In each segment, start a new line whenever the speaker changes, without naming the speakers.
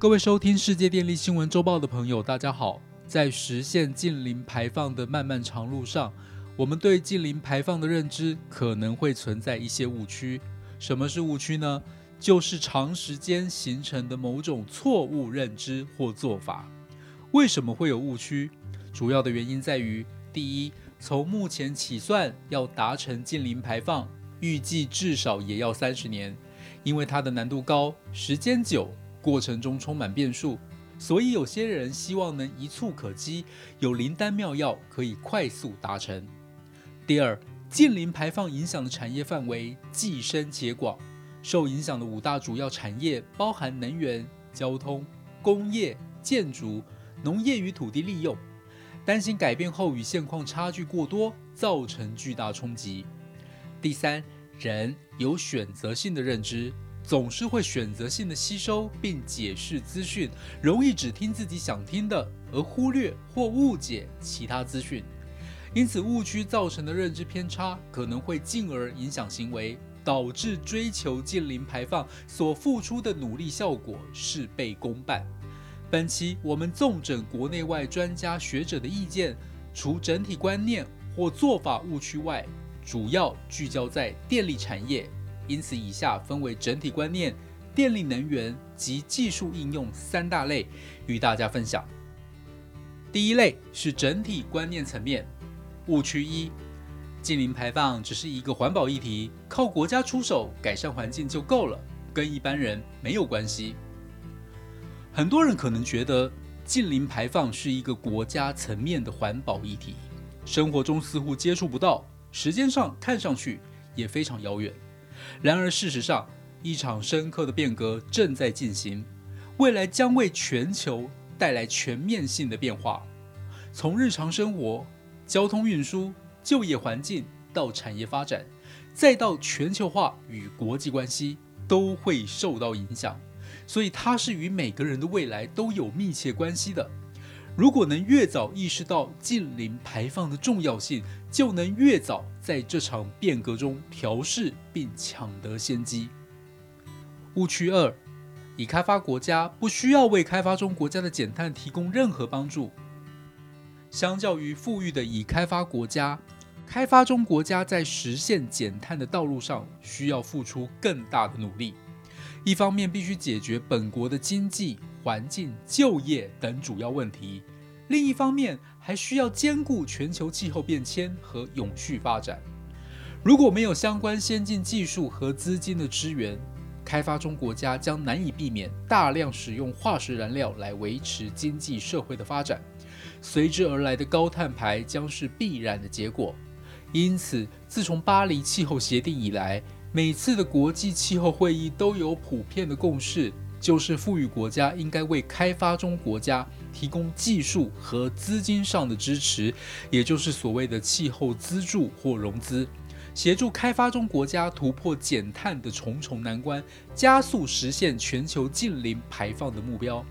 各位收听世界电力新闻周报的朋友，大家好。在实现近零排放的漫漫长路上，我们对近零排放的认知可能会存在一些误区。什么是误区呢？就是长时间形成的某种错误认知或做法。为什么会有误区？主要的原因在于：第一，从目前起算，要达成近零排放，预计至少也要三十年，因为它的难度高，时间久。过程中充满变数，所以有些人希望能一触可及，有灵丹妙药可以快速达成。第二，近零排放影响的产业范围既深且广，受影响的五大主要产业包含能源、交通、工业、建筑、农业与土地利用，担心改变后与现况差距过多，造成巨大冲击。第三，人有选择性的认知。总是会选择性的吸收并解释资讯，容易只听自己想听的，而忽略或误解其他资讯。因此，误区造成的认知偏差可能会进而影响行为，导致追求近零排放所付出的努力效果事倍功半。本期我们纵整国内外专家学者的意见，除整体观念或做法误区外，主要聚焦在电力产业。因此，以下分为整体观念、电力能源及技术应用三大类，与大家分享。第一类是整体观念层面误区一：近零排放只是一个环保议题，靠国家出手改善环境就够了，跟一般人没有关系。很多人可能觉得近零排放是一个国家层面的环保议题，生活中似乎接触不到，时间上看上去也非常遥远。然而，事实上，一场深刻的变革正在进行，未来将为全球带来全面性的变化。从日常生活、交通运输、就业环境到产业发展，再到全球化与国际关系，都会受到影响。所以，它是与每个人的未来都有密切关系的。如果能越早意识到近零排放的重要性，就能越早在这场变革中调试并抢得先机。误区二：已开发国家不需要为开发中国家的减碳提供任何帮助。相较于富裕的已开发国家，开发中国家在实现减碳的道路上需要付出更大的努力。一方面必须解决本国的经济。环境、就业等主要问题。另一方面，还需要兼顾全球气候变迁和永续发展。如果没有相关先进技术和资金的支援，开发中国家将难以避免大量使用化石燃料来维持经济社会的发展，随之而来的高碳排将是必然的结果。因此，自从巴黎气候协定以来，每次的国际气候会议都有普遍的共识。就是富裕国家应该为开发中国家提供技术和资金上的支持，也就是所谓的气候资助或融资，协助开发中国家突破减碳的重重难关，加速实现全球近零排放的目标。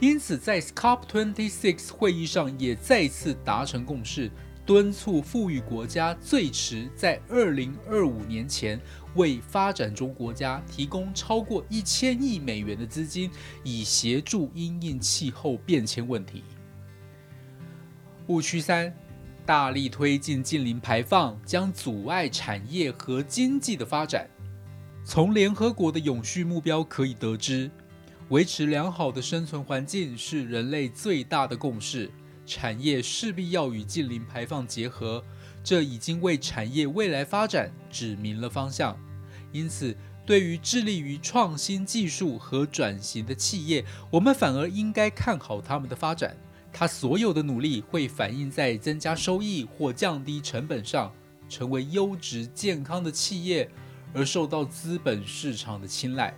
因此，在 COP26 会议上也再次达成共识。敦促富裕国家最迟在二零二五年前为发展中国家提供超过一千亿美元的资金，以协助因应气候变迁问题。误区三：大力推进近零排放将阻碍产业和经济的发展。从联合国的永续目标可以得知，维持良好的生存环境是人类最大的共识。产业势必要与近零排放结合，这已经为产业未来发展指明了方向。因此，对于致力于创新技术和转型的企业，我们反而应该看好他们的发展。他所有的努力会反映在增加收益或降低成本上，成为优质健康的企业，而受到资本市场的青睐。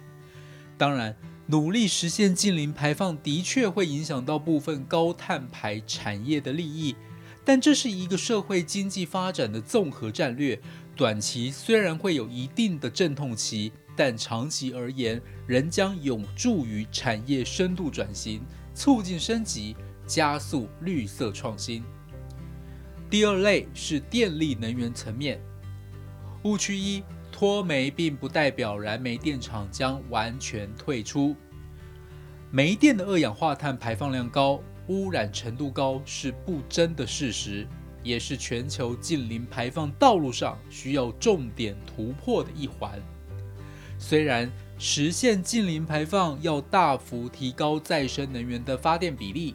当然。努力实现近零排放的确会影响到部分高碳排产业的利益，但这是一个社会经济发展的综合战略。短期虽然会有一定的阵痛期，但长期而言仍将有助于产业深度转型、促进升级、加速绿色创新。第二类是电力能源层面误区一。脱煤并不代表燃煤电厂将完全退出。煤电的二氧化碳排放量高、污染程度高是不争的事实，也是全球近零排放道路上需要重点突破的一环。虽然实现近零排放要大幅提高再生能源的发电比例，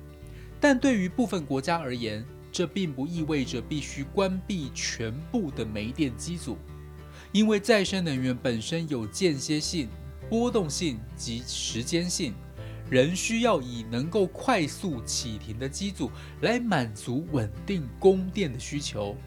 但对于部分国家而言，这并不意味着必须关闭全部的煤电机组，因为再生能源本身有间歇性、波动性及时间性，仍需要以能够快速启停的机组来满足稳定供电的需求。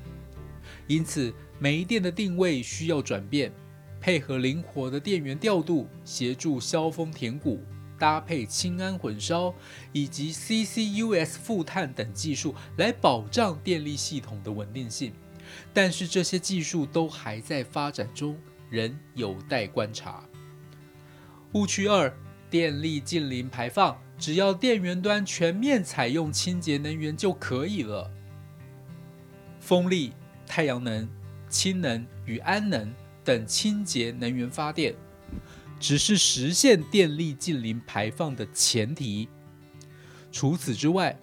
因此，煤电的定位需要转变，配合灵活的电源调度，协助消峰填谷。搭配氢氨混烧以及 CCUS 负碳等技术来保障电力系统的稳定性，但是这些技术都还在发展中，仍有待观察。误区二：电力近零排放，只要电源端全面采用清洁能源就可以了。风力、太阳能、氢能与氨能等清洁能源发电。只是实现电力近零排放的前提。除此之外，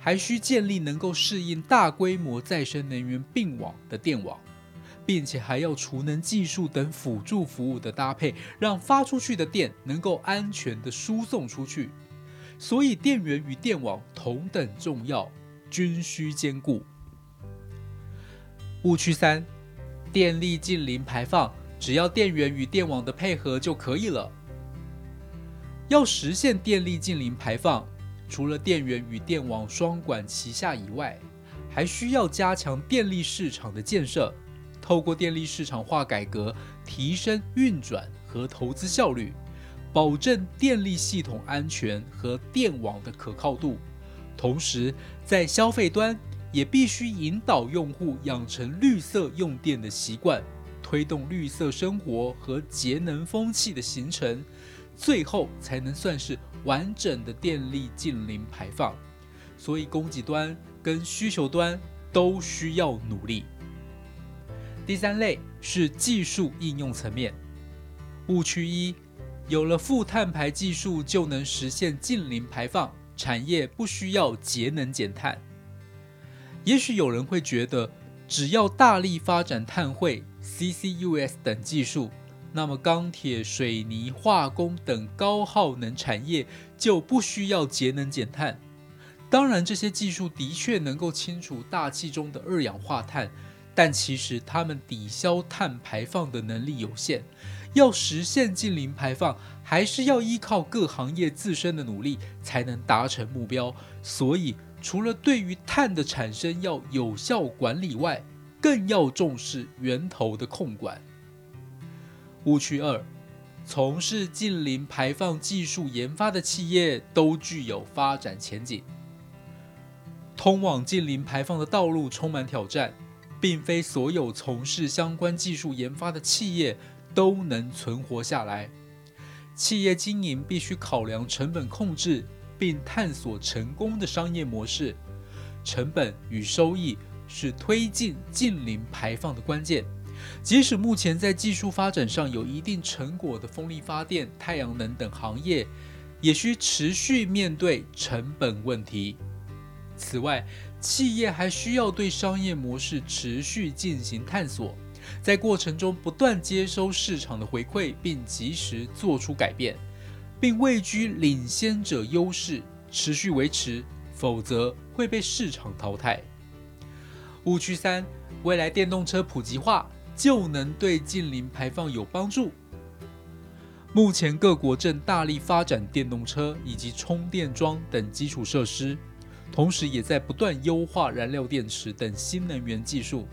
还需建立能够适应大规模再生能源并网的电网，并且还要储能技术等辅助服务的搭配，让发出去的电能够安全的输送出去。所以，电源与电网同等重要，均需兼顾。误区三：电力近零排放。只要电源与电网的配合就可以了。要实现电力近零排放，除了电源与电网双管齐下以外，还需要加强电力市场的建设，透过电力市场化改革，提升运转和投资效率，保证电力系统安全和电网的可靠度。同时，在消费端也必须引导用户养成绿色用电的习惯。推动绿色生活和节能风气的形成，最后才能算是完整的电力近零排放。所以，供给端跟需求端都需要努力。第三类是技术应用层面。误区一：有了负碳排技术就能实现近零排放，产业不需要节能减碳。也许有人会觉得，只要大力发展碳汇。CCUS 等技术，那么钢铁、水泥、化工等高耗能产业就不需要节能减碳。当然，这些技术的确能够清除大气中的二氧化碳，但其实它们抵消碳排放的能力有限。要实现近零排放，还是要依靠各行业自身的努力才能达成目标。所以，除了对于碳的产生要有效管理外，更要重视源头的控管。误区二：从事近零排放技术研发的企业都具有发展前景。通往近零排放的道路充满挑战，并非所有从事相关技术研发的企业都能存活下来。企业经营必须考量成本控制，并探索成功的商业模式。成本与收益。是推进近零排放的关键。即使目前在技术发展上有一定成果的风力发电、太阳能等行业，也需持续面对成本问题。此外，企业还需要对商业模式持续进行探索，在过程中不断接收市场的回馈，并及时做出改变，并位居领先者优势，持续维持，否则会被市场淘汰。误区三：未来电动车普及化就能对近零排放有帮助。目前各国正大力发展电动车以及充电桩等基础设施，同时也在不断优化燃料电池等新能源技术。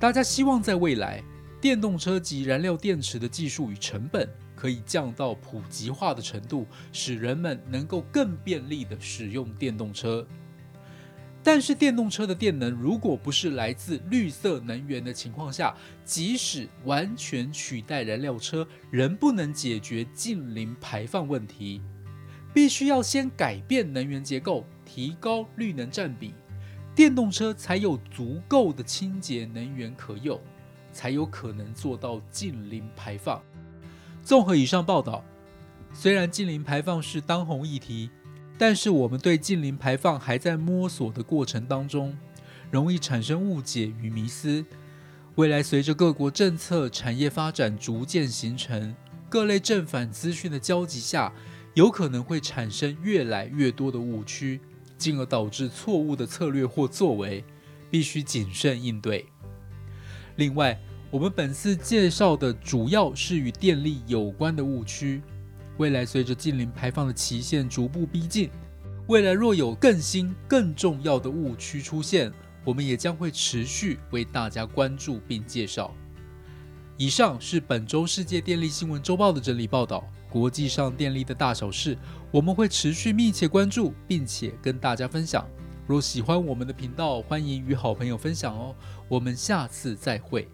大家希望在未来，电动车及燃料电池的技术与成本可以降到普及化的程度，使人们能够更便利地使用电动车。但是电动车的电能如果不是来自绿色能源的情况下，即使完全取代燃料车，仍不能解决近零排放问题。必须要先改变能源结构，提高绿能占比，电动车才有足够的清洁能源可用，才有可能做到近零排放。综合以上报道，虽然近零排放是当红议题，但是我们对近零排放还在摸索的过程当中，容易产生误解与迷思。未来随着各国政策、产业发展逐渐形成，各类正反资讯的交集下，有可能会产生越来越多的误区，进而导致错误的策略或作为，必须谨慎应对。另外，我们本次介绍的主要是与电力有关的误区。未来随着近零排放的期限逐步逼近，未来若有更新、更重要的误区出现，我们也将会持续为大家关注并介绍。以上是本周世界电力新闻周报的整理报道。国际上电力的大小事，我们会持续密切关注，并且跟大家分享。若喜欢我们的频道，欢迎与好朋友分享哦。我们下次再会。